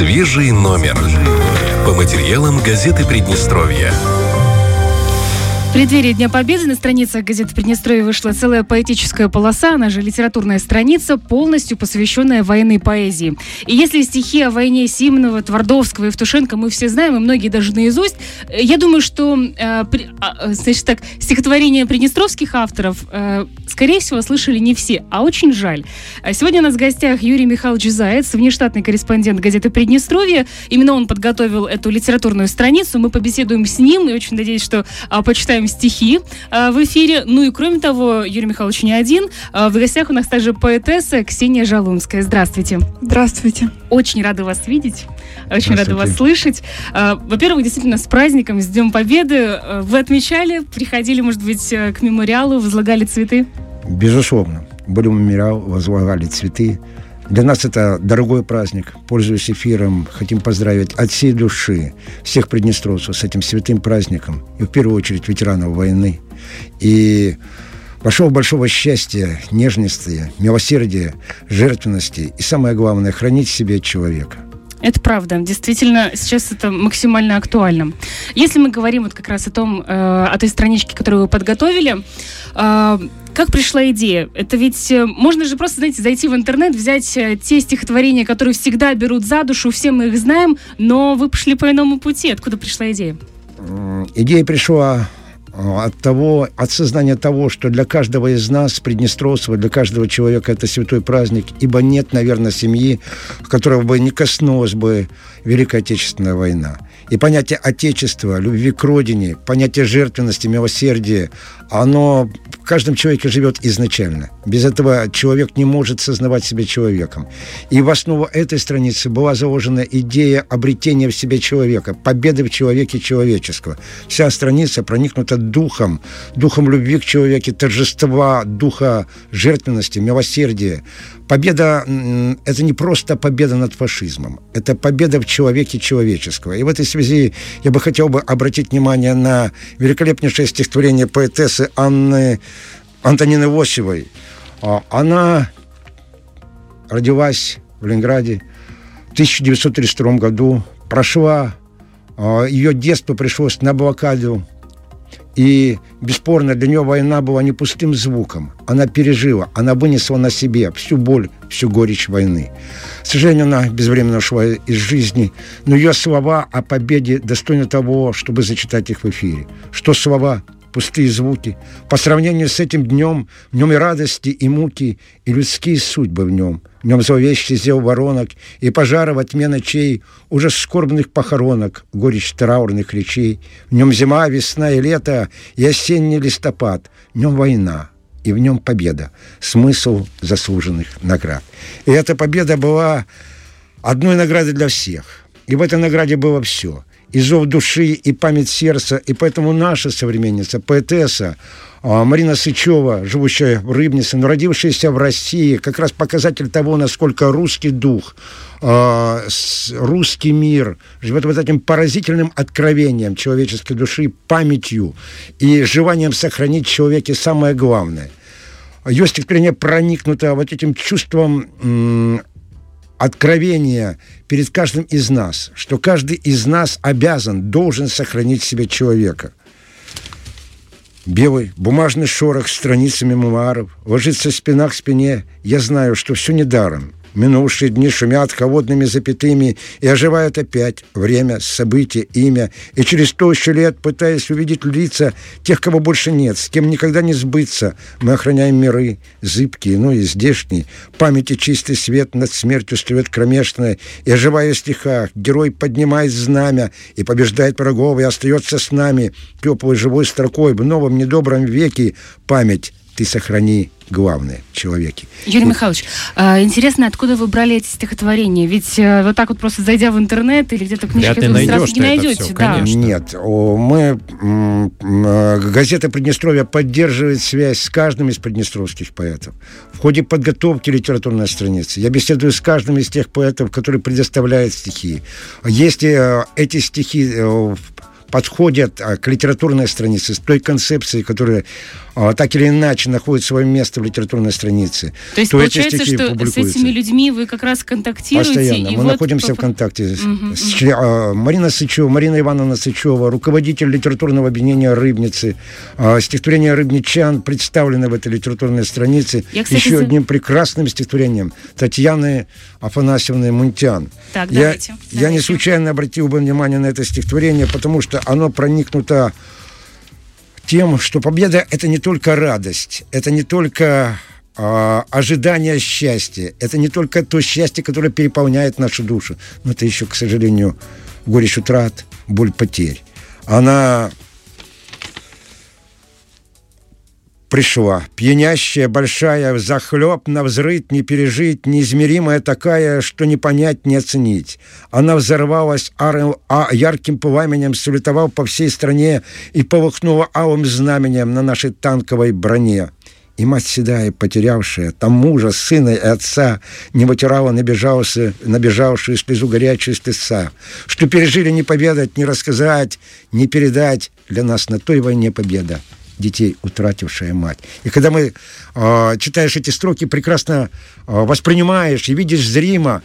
Свежий номер. По материалам газеты Приднестровья. В преддверии Дня Победы на страницах газеты Приднестровья вышла целая поэтическая полоса, она же литературная страница, полностью посвященная военной поэзии. И если стихи о войне Симонова, Твардовского и Евтушенко мы все знаем, и многие даже наизусть, э, я думаю, что э, при, э, значит так, стихотворения приднестровских авторов, э, скорее всего, слышали не все, а очень жаль. А сегодня у нас в гостях Юрий Михайлович Заяц, внештатный корреспондент газеты Приднестровья. Именно он подготовил эту литературную страницу. Мы побеседуем с ним и очень надеюсь, что э, почитаем читаем стихи э, в эфире. Ну и кроме того, Юрий Михайлович не один. Э, в гостях у нас также поэтесса Ксения Жалунская. Здравствуйте. Здравствуйте. Очень рада вас видеть. Очень рада вас слышать. Э, во-первых, действительно, с праздником, с Днем Победы. Э, вы отмечали, приходили, может быть, э, к мемориалу, возлагали цветы? Безусловно. Были мемориал, возлагали цветы. Для нас это дорогой праздник. Пользуясь эфиром, хотим поздравить от всей души всех приднестровцев с этим святым праздником. И в первую очередь ветеранов войны. И большого большого счастья, нежности, милосердия, жертвенности и самое главное, хранить в себе человека. Это правда. Действительно, сейчас это максимально актуально. Если мы говорим вот как раз о том, э, о той страничке, которую вы подготовили, э, как пришла идея? Это ведь э, можно же просто, знаете, зайти в интернет, взять э, те стихотворения, которые всегда берут за душу, все мы их знаем, но вы пошли по иному пути. Откуда пришла идея? Идея пришла от того, от сознания того, что для каждого из нас, Приднестровцев, для каждого человека это святой праздник, ибо нет, наверное, семьи, которого бы не коснулась бы Великая Отечественная война. И понятие Отечества, любви к родине, понятие жертвенности, милосердия, оно в каждом человеке живет изначально. Без этого человек не может сознавать себя человеком. И в основу этой страницы была заложена идея обретения в себе человека, победы в человеке человеческого. Вся страница проникнута духом, духом любви к человеку, торжества, духа жертвенности, милосердия. Победа – это не просто победа над фашизмом, это победа в человеке человеческого. И в этой связи я бы хотел бы обратить внимание на великолепнейшее стихотворение поэтессы Анны Антонины Восевой. А, она родилась в Ленинграде в 1932 году, прошла, а, ее детство пришлось на блокаду и, бесспорно, для нее война была не пустым звуком. Она пережила, она вынесла на себе всю боль, всю горечь войны. К сожалению, она безвременно ушла из жизни, но ее слова о победе достойны того, чтобы зачитать их в эфире. Что слова пустые звуки. По сравнению с этим днем, в нем и радости, и муки, и людские судьбы в нем. В нем зловещий зел воронок, и пожары во тьме ночей, ужас скорбных похоронок, горечь траурных речей. В нем зима, весна и лето, и осенний листопад. В нем война, и в нем победа, смысл заслуженных наград. И эта победа была одной наградой для всех. И в этой награде было все – и зов души, и память сердца. И поэтому наша современница, поэтесса а, Марина Сычева, живущая в Рыбнице, но родившаяся в России, как раз показатель того, насколько русский дух, а, русский мир живет вот этим поразительным откровением человеческой души, памятью и желанием сохранить в человеке самое главное. Ее стихотворение проникнуто вот этим чувством откровение перед каждым из нас, что каждый из нас обязан, должен сохранить себе человека. Белый бумажный шорох с страницами мемуаров ложится спина к спине. Я знаю, что все недаром. Минувшие дни шумят холодными запятыми и оживают опять время, событие, имя. И через тысячу лет, пытаясь увидеть лица тех, кого больше нет, с кем никогда не сбыться, мы охраняем миры, зыбкие, ну и здешние. Памяти чистый свет над смертью стоит кромешная, и оживая в стихах, герой поднимает знамя и побеждает врагов, и остается с нами теплой живой строкой в новом недобром веке память ты сохрани главное в человеке. Юрий вот. Михайлович, а, интересно, откуда вы брали эти стихотворения? Ведь э, вот так вот просто зайдя в интернет или где-то в книжке, вы сразу не найдете. Все, да. Нет, мы, э, газета Приднестровья поддерживает связь с каждым из приднестровских поэтов. В ходе подготовки литературной страницы я беседую с каждым из тех поэтов, которые предоставляют стихи. Если э, эти стихи подходят к литературной странице, с той концепцией, которая так или иначе находит свое место в литературной странице. То есть то получается, что с этими людьми вы как раз контактируете? Постоянно. Мы вот находимся по... в контакте. Угу, с, угу. Марина Сычева, Марина Ивановна Сычева, руководитель литературного объединения «Рыбницы». Стихотворение «Рыбничан» представлено в этой литературной странице Я, кстати, еще за... одним прекрасным стихотворением Татьяны Афанасьевны Мунтян. Так, я, давайте, я давайте. не случайно обратил бы внимание на это стихотворение, потому что оно проникнуто тем, что победа – это не только радость, это не только э, ожидание счастья, это не только то счастье, которое переполняет нашу душу, но это еще, к сожалению, горечь утрат, боль потерь. Она пришла. Пьянящая, большая, захлеб, на взрыт, не пережить, неизмеримая такая, что не понять, не оценить. Она взорвалась а ярким пламенем, салютовал по всей стране и полыхнула алым знаменем на нашей танковой броне. И мать седая, потерявшая, там мужа, сына и отца, не вытирала набежавшую, набежавшую слезу горячую стыдца, что пережили не поведать, не рассказать, не передать для нас на той войне победа детей, утратившая мать. И когда мы э, читаешь эти строки, прекрасно э, воспринимаешь и видишь зримо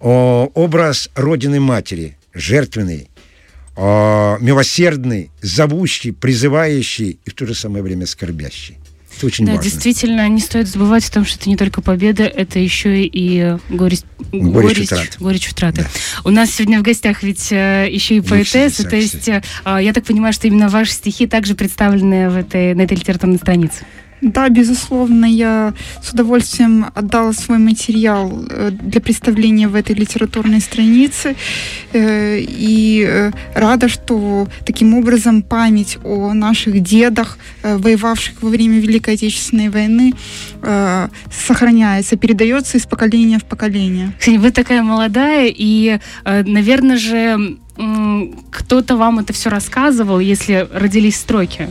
э, образ Родины Матери, жертвенный, э, милосердный, зовущий, призывающий и в то же самое время скорбящий. Это очень да, важно. действительно, не стоит забывать о том, что это не только победа, это еще и горечь, горечь, горечь, утрат. горечь утраты. Да. У нас сегодня в гостях ведь э, еще и поэтесса, то есть э, я так понимаю, что именно ваши стихи также представлены в этой, на этой литературной странице. Да, безусловно, я с удовольствием отдала свой материал э, для представления в этой литературной странице э, и э, рада, что таким образом память о наших дедах, воевавших во время Великой Отечественной войны, сохраняется, передается из поколения в поколение. Ксения, вы такая молодая, и, наверное же, кто-то вам это все рассказывал, если родились строки.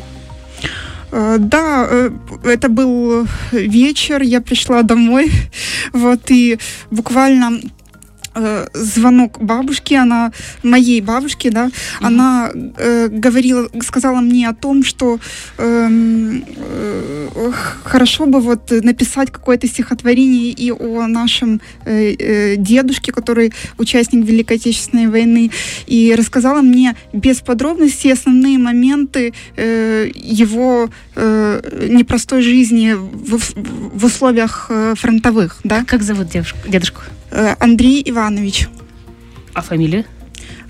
Э, да, э, это был вечер, я пришла домой, вот, и буквально э, звонок бабушки, она моей бабушки, да, mm-hmm. она э, говорила, сказала мне о том, что э, э, хорошо бы вот написать какое-то стихотворение и о нашем э, э, дедушке, который участник Великой Отечественной войны, и рассказала мне без подробностей основные моменты э, его э, непростой жизни в, в условиях э, фронтовых, да. Как зовут девушку, дедушку? Э, Андрей Иванович. А фамилия?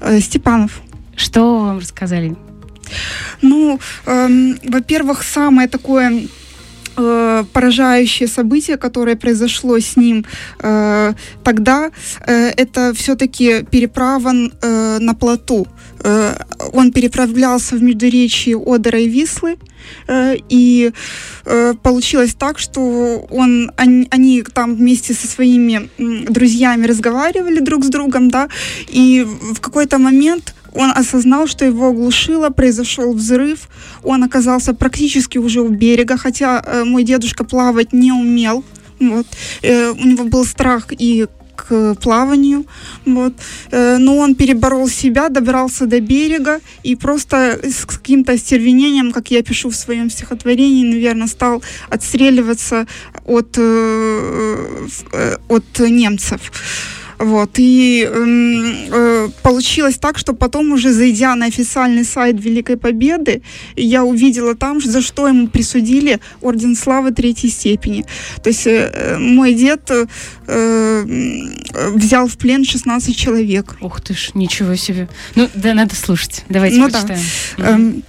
Э, Степанов. Что вам рассказали? Ну, э, во-первых, самое такое поражающее событие, которое произошло с ним э, тогда, э, это все-таки переправа э, на плоту. Э, он переправлялся в междуречии Одера и Вислы, э, и э, получилось так, что он, они, они там вместе со своими друзьями разговаривали друг с другом, да, и в какой-то момент он осознал, что его оглушило, произошел взрыв, он оказался практически уже у берега, хотя э, мой дедушка плавать не умел, вот. Э, у него был страх и к плаванию, вот. Э, но он переборол себя, добрался до берега и просто с каким-то остервенением, как я пишу в своем стихотворении, наверное, стал отстреливаться от, э, э, от немцев. Вот. И эм, э, получилось так, что потом уже зайдя на официальный сайт Великой Победы, я увидела там, за что ему присудили Орден Славы Третьей степени. То есть э, э мой дед э, э, взял в плен 16 человек. Ух ты ж, ничего себе. Ну, да, надо слушать. Давайте ну, почитаем. Да. Эм,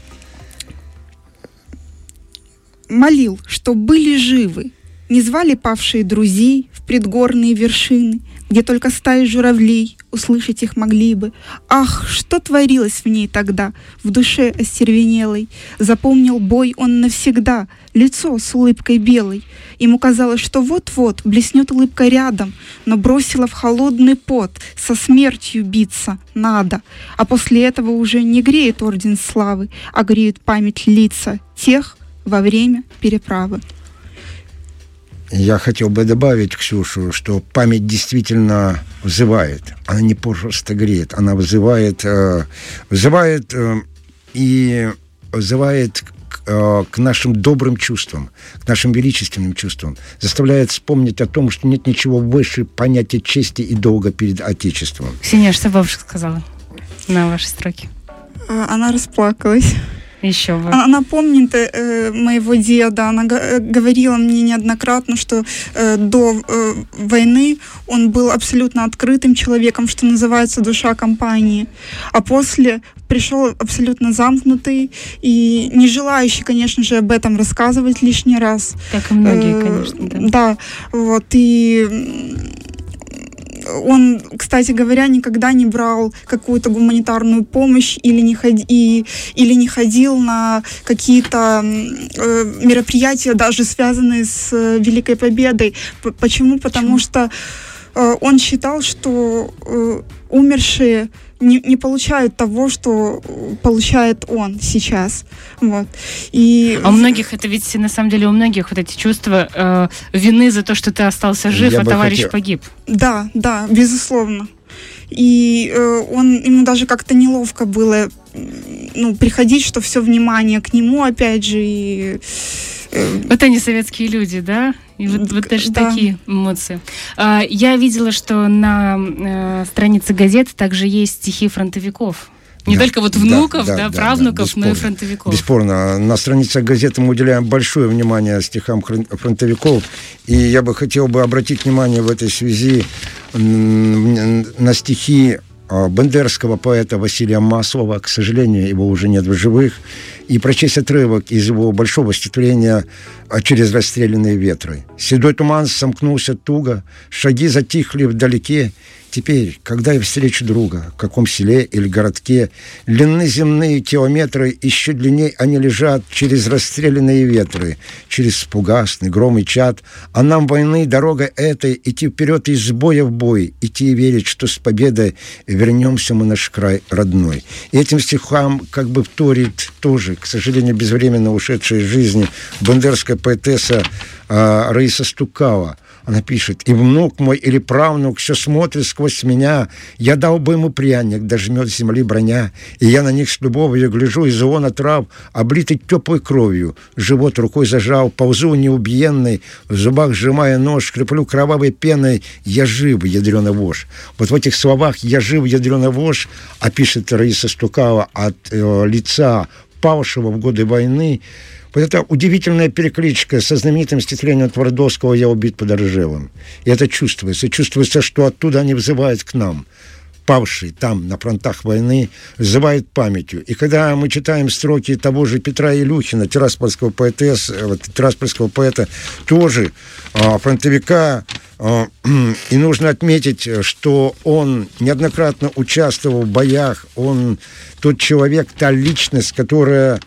молил, что были живы, не звали павшие друзей в предгорные вершины, где только стаи журавлей услышать их могли бы. Ах, что творилось в ней тогда, в душе остервенелой. Запомнил бой он навсегда, лицо с улыбкой белой. Ему казалось, что вот-вот блеснет улыбка рядом, но бросила в холодный пот, со смертью биться надо. А после этого уже не греет орден славы, а греет память лица тех во время переправы. Я хотел бы добавить, Ксюшу, что память действительно вызывает. Она не просто греет, она вызывает, э, вызывает э, и вызывает Э, к нашим добрым чувствам, к нашим величественным чувствам, заставляет вспомнить о том, что нет ничего выше понятия чести и долга перед Отечеством. Ксения, что бабушка сказала на ваши строки? А, она расплакалась. Еще бы. Она помнит э, моего деда, она э, говорила мне неоднократно, что э, до э, войны он был абсолютно открытым человеком, что называется душа компании, а после пришел абсолютно замкнутый и не желающий, конечно же, об этом рассказывать лишний раз. Как и многие, э, конечно, да. Да, вот, и он, кстати говоря, никогда не брал какую-то гуманитарную помощь или не, ходи, и, или не ходил на какие-то э, мероприятия, даже связанные с э, Великой Победой. Почему? Потому Почему? что э, он считал, что э, умершие не, не получают того, что получает он сейчас. Вот. И... А у многих это ведь на самом деле у многих вот эти чувства э, вины за то, что ты остался жив, Я а товарищ хотел... погиб. Да, да, безусловно. И э, он ему даже как-то неловко было ну, приходить, что все внимание к нему, опять же, и Э, вот они советские люди, да? И вот, вот даже да. такие эмоции. А, я видела, что на э, странице газеты также есть стихи фронтовиков. Не да, только вот внуков, да, да, да правнуков, да, но и фронтовиков. Бесспорно. На страницах газеты мы уделяем большое внимание стихам фронтовиков. И я бы хотел бы обратить внимание в этой связи на стихи а, бендерского поэта Василия Маслова. К сожалению, его уже нет в живых и прочесть отрывок из его большого стихотворения «Через расстрелянные ветры». «Седой туман сомкнулся туго, шаги затихли вдалеке, Теперь, когда я встречу друга, в каком селе или городке, длинны земные километры, еще длиннее они лежат через расстрелянные ветры, через спугасный гром и чад, а нам войны дорога этой идти вперед из боя в бой, идти и верить, что с победой вернемся мы наш край родной. И этим стихам как бы вторит тоже, к сожалению, безвременно ушедшая из жизни бандерская поэтесса а, Раиса Стукава, она пишет, и внук мой или правнук все смотрит сквозь меня, я дал бы ему пряник, дожмет земли броня, и я на них с любовью гляжу из зона трав, облитый теплой кровью, живот рукой зажал, ползу неубиенный, в зубах сжимая нож, креплю кровавой пеной, я жив, ядрена вож. Вот в этих словах «я жив, ядрена вож», а пишет Раиса Стукава от э, лица павшего в годы войны, вот эта удивительная перекличка со знаменитым стихотворением Твардовского «Я убит под Ржевом». И это чувствуется. Чувствуется, что оттуда они взывают к нам павший там, на фронтах войны, взывает памятью. И когда мы читаем строки того же Петра Илюхина, тираспольского поэтесс, вот, тираспольского поэта, тоже а, фронтовика, а, и нужно отметить, что он неоднократно участвовал в боях, он тот человек, та личность, которая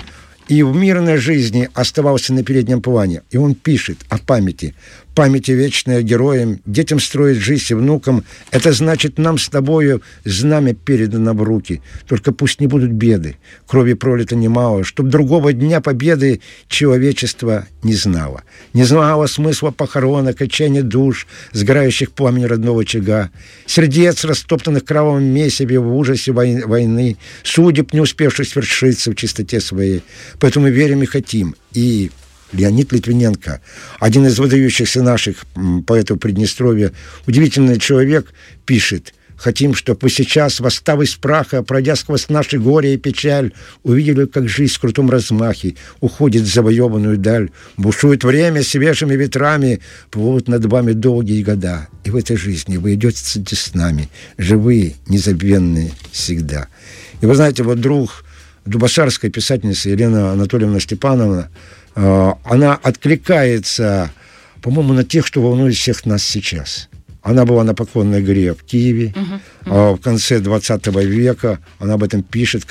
и в мирной жизни оставался на переднем плане. И он пишет о памяти памяти вечной героям, детям строить жизнь и внукам, это значит нам с тобою знамя передано в руки. Только пусть не будут беды, крови пролито немало, чтоб другого дня победы человечество не знало. Не знало смысла похорона, качания душ, сгорающих пламени родного очага, сердец, растоптанных кровавом месиве в ужасе войны, судеб, не успевших свершиться в чистоте своей. Поэтому верим и хотим. И Леонид Литвиненко, один из выдающихся наших поэтов Приднестровья, удивительный человек, пишет, Хотим, чтобы сейчас, восстав из праха, пройдя сквозь наши горе и печаль, увидели, как жизнь в крутом размахе уходит в завоеванную даль, бушует время свежими ветрами, плывут над вами долгие года. И в этой жизни вы идете с нами, живые, незабвенные всегда. И вы знаете, вот друг Дубашарской писательницы Елена Анатольевна Степановна, она откликается, по-моему, на тех, что волнует всех нас сейчас. Она была на Поклонной горе в Киеве uh-huh, uh-huh. в конце 20 века. Она об этом пишет.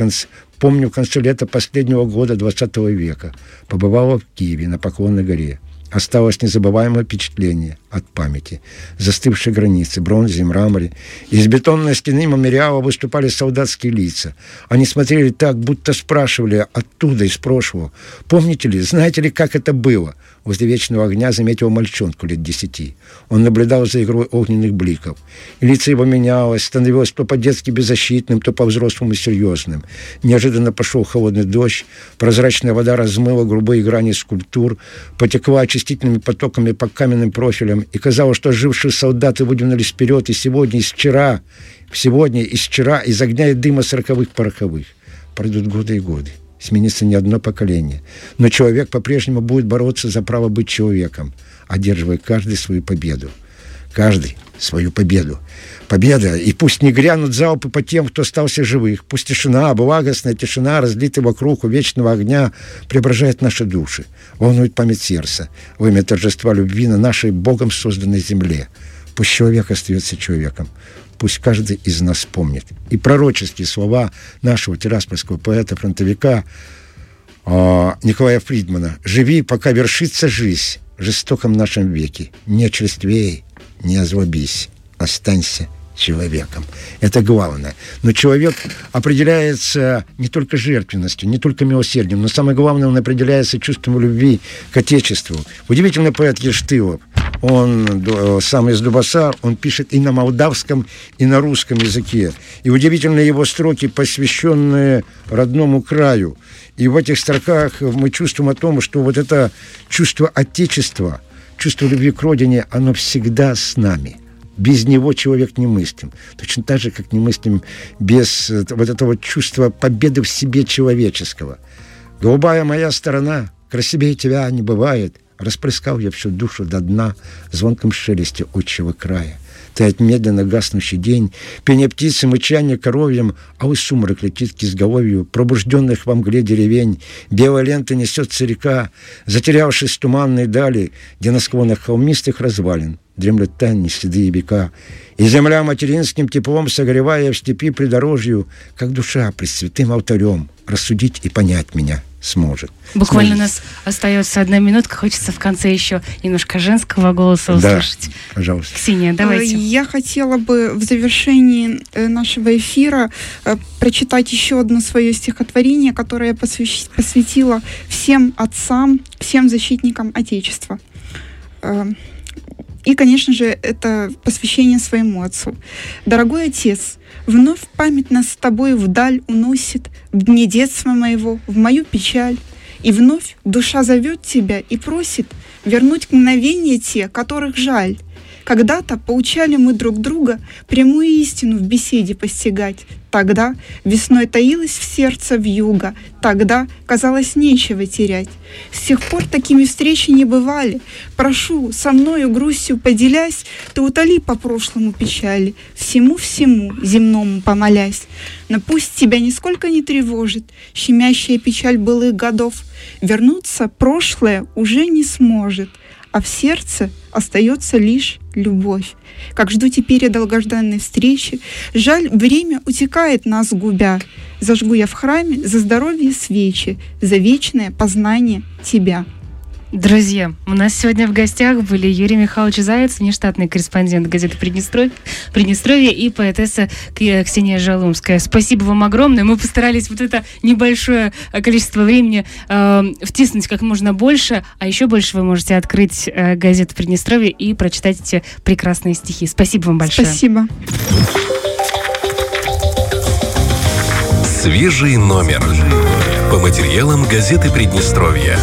Помню, в конце лета последнего года 20 века побывала в Киеве на Поклонной горе. Осталось незабываемое впечатление. От памяти. Застывшие границы, бронзе, мраморе. Из бетонной стены мемориала выступали солдатские лица. Они смотрели так, будто спрашивали оттуда, из прошлого. Помните ли, знаете ли, как это было? Возле вечного огня заметил мальчонку лет десяти. Он наблюдал за игрой огненных бликов. И лицо его менялось, становилось то по-детски беззащитным, то по-взрослому серьезным. Неожиданно пошел холодный дождь, прозрачная вода размыла грубые грани скульптур, потекла очистительными потоками по каменным профилям, и казалось, что ожившие солдаты выдвинулись вперед и сегодня, и вчера, сегодня, и вчера, из огня и дыма сороковых пороховых. Пройдут годы и годы сменится не одно поколение. Но человек по-прежнему будет бороться за право быть человеком, одерживая каждый свою победу. Каждый свою победу. Победа, и пусть не грянут залпы по тем, кто остался живых, пусть тишина, благостная тишина, разлитая вокруг у вечного огня, преображает наши души, волнует память сердца, во имя торжества любви на нашей Богом созданной земле. Пусть человек остается человеком, пусть каждый из нас помнит. И пророческие слова нашего тираспольского поэта-фронтовика э, Николая Фридмана «Живи, пока вершится жизнь жестоком нашем веке. Не черствей, не озлобись, останься человеком. Это главное. Но человек определяется не только жертвенностью, не только милосердием, но самое главное, он определяется чувством любви к Отечеству. Удивительный поэт Ештылов – он сам из Дубасар, он пишет и на молдавском, и на русском языке. И удивительные его строки, посвященные родному краю. И в этих строках мы чувствуем о том, что вот это чувство Отечества, чувство любви к родине, оно всегда с нами. Без него человек не мыслим. Точно так же, как не мыслим без вот этого чувства победы в себе человеческого. Голубая моя сторона, красивее тебя не бывает – Расплескал я всю душу до дна звонком шелесте отчего края. Тает медленно гаснущий день, пение птицы, мычание коровьем, а у сумрак летит к изголовью, пробужденных во мгле деревень. Белая лента несется река, затерявшись в туманной дали, где на склонах холмистых развалин дремлют тайни седые века. И земля материнским теплом, согревая в степи придорожью, как душа пред святым алтарем, рассудить и понять меня сможет. Буквально у нас остается одна минутка. Хочется в конце еще немножко женского голоса услышать. Да, пожалуйста. Ксения, давайте. Э, я хотела бы в завершении э, нашего эфира э, прочитать еще одно свое стихотворение, которое я посвятила всем отцам, всем защитникам Отечества. И, конечно же, это посвящение своему отцу. Дорогой отец, вновь память нас с тобой вдаль уносит, в дни детства моего, в мою печаль. И вновь душа зовет тебя и просит вернуть мгновения те, которых жаль. Когда-то поучали мы друг друга прямую истину в беседе постигать. Тогда весной таилась в сердце вьюга, тогда казалось нечего терять. С тех пор такими встречи не бывали. Прошу, со мною грустью поделясь, ты утоли по прошлому печали, всему-всему земному помолясь. Но пусть тебя нисколько не тревожит щемящая печаль былых годов. Вернуться прошлое уже не сможет — а в сердце остается лишь любовь. Как жду теперь долгожданной встречи, жаль, время утекает нас губя. Зажгу я в храме за здоровье свечи, за вечное познание тебя. Друзья, у нас сегодня в гостях были Юрий Михайлович Заяц, внештатный корреспондент газеты Приднестровье, Приднестровье и поэтесса Ксения Жалумская. Спасибо вам огромное. Мы постарались вот это небольшое э, количество времени э, втиснуть как можно больше, а еще больше вы можете открыть э, газету Приднестровье и прочитать эти прекрасные стихи. Спасибо вам большое. Спасибо. Свежий номер по материалам газеты Приднестровья.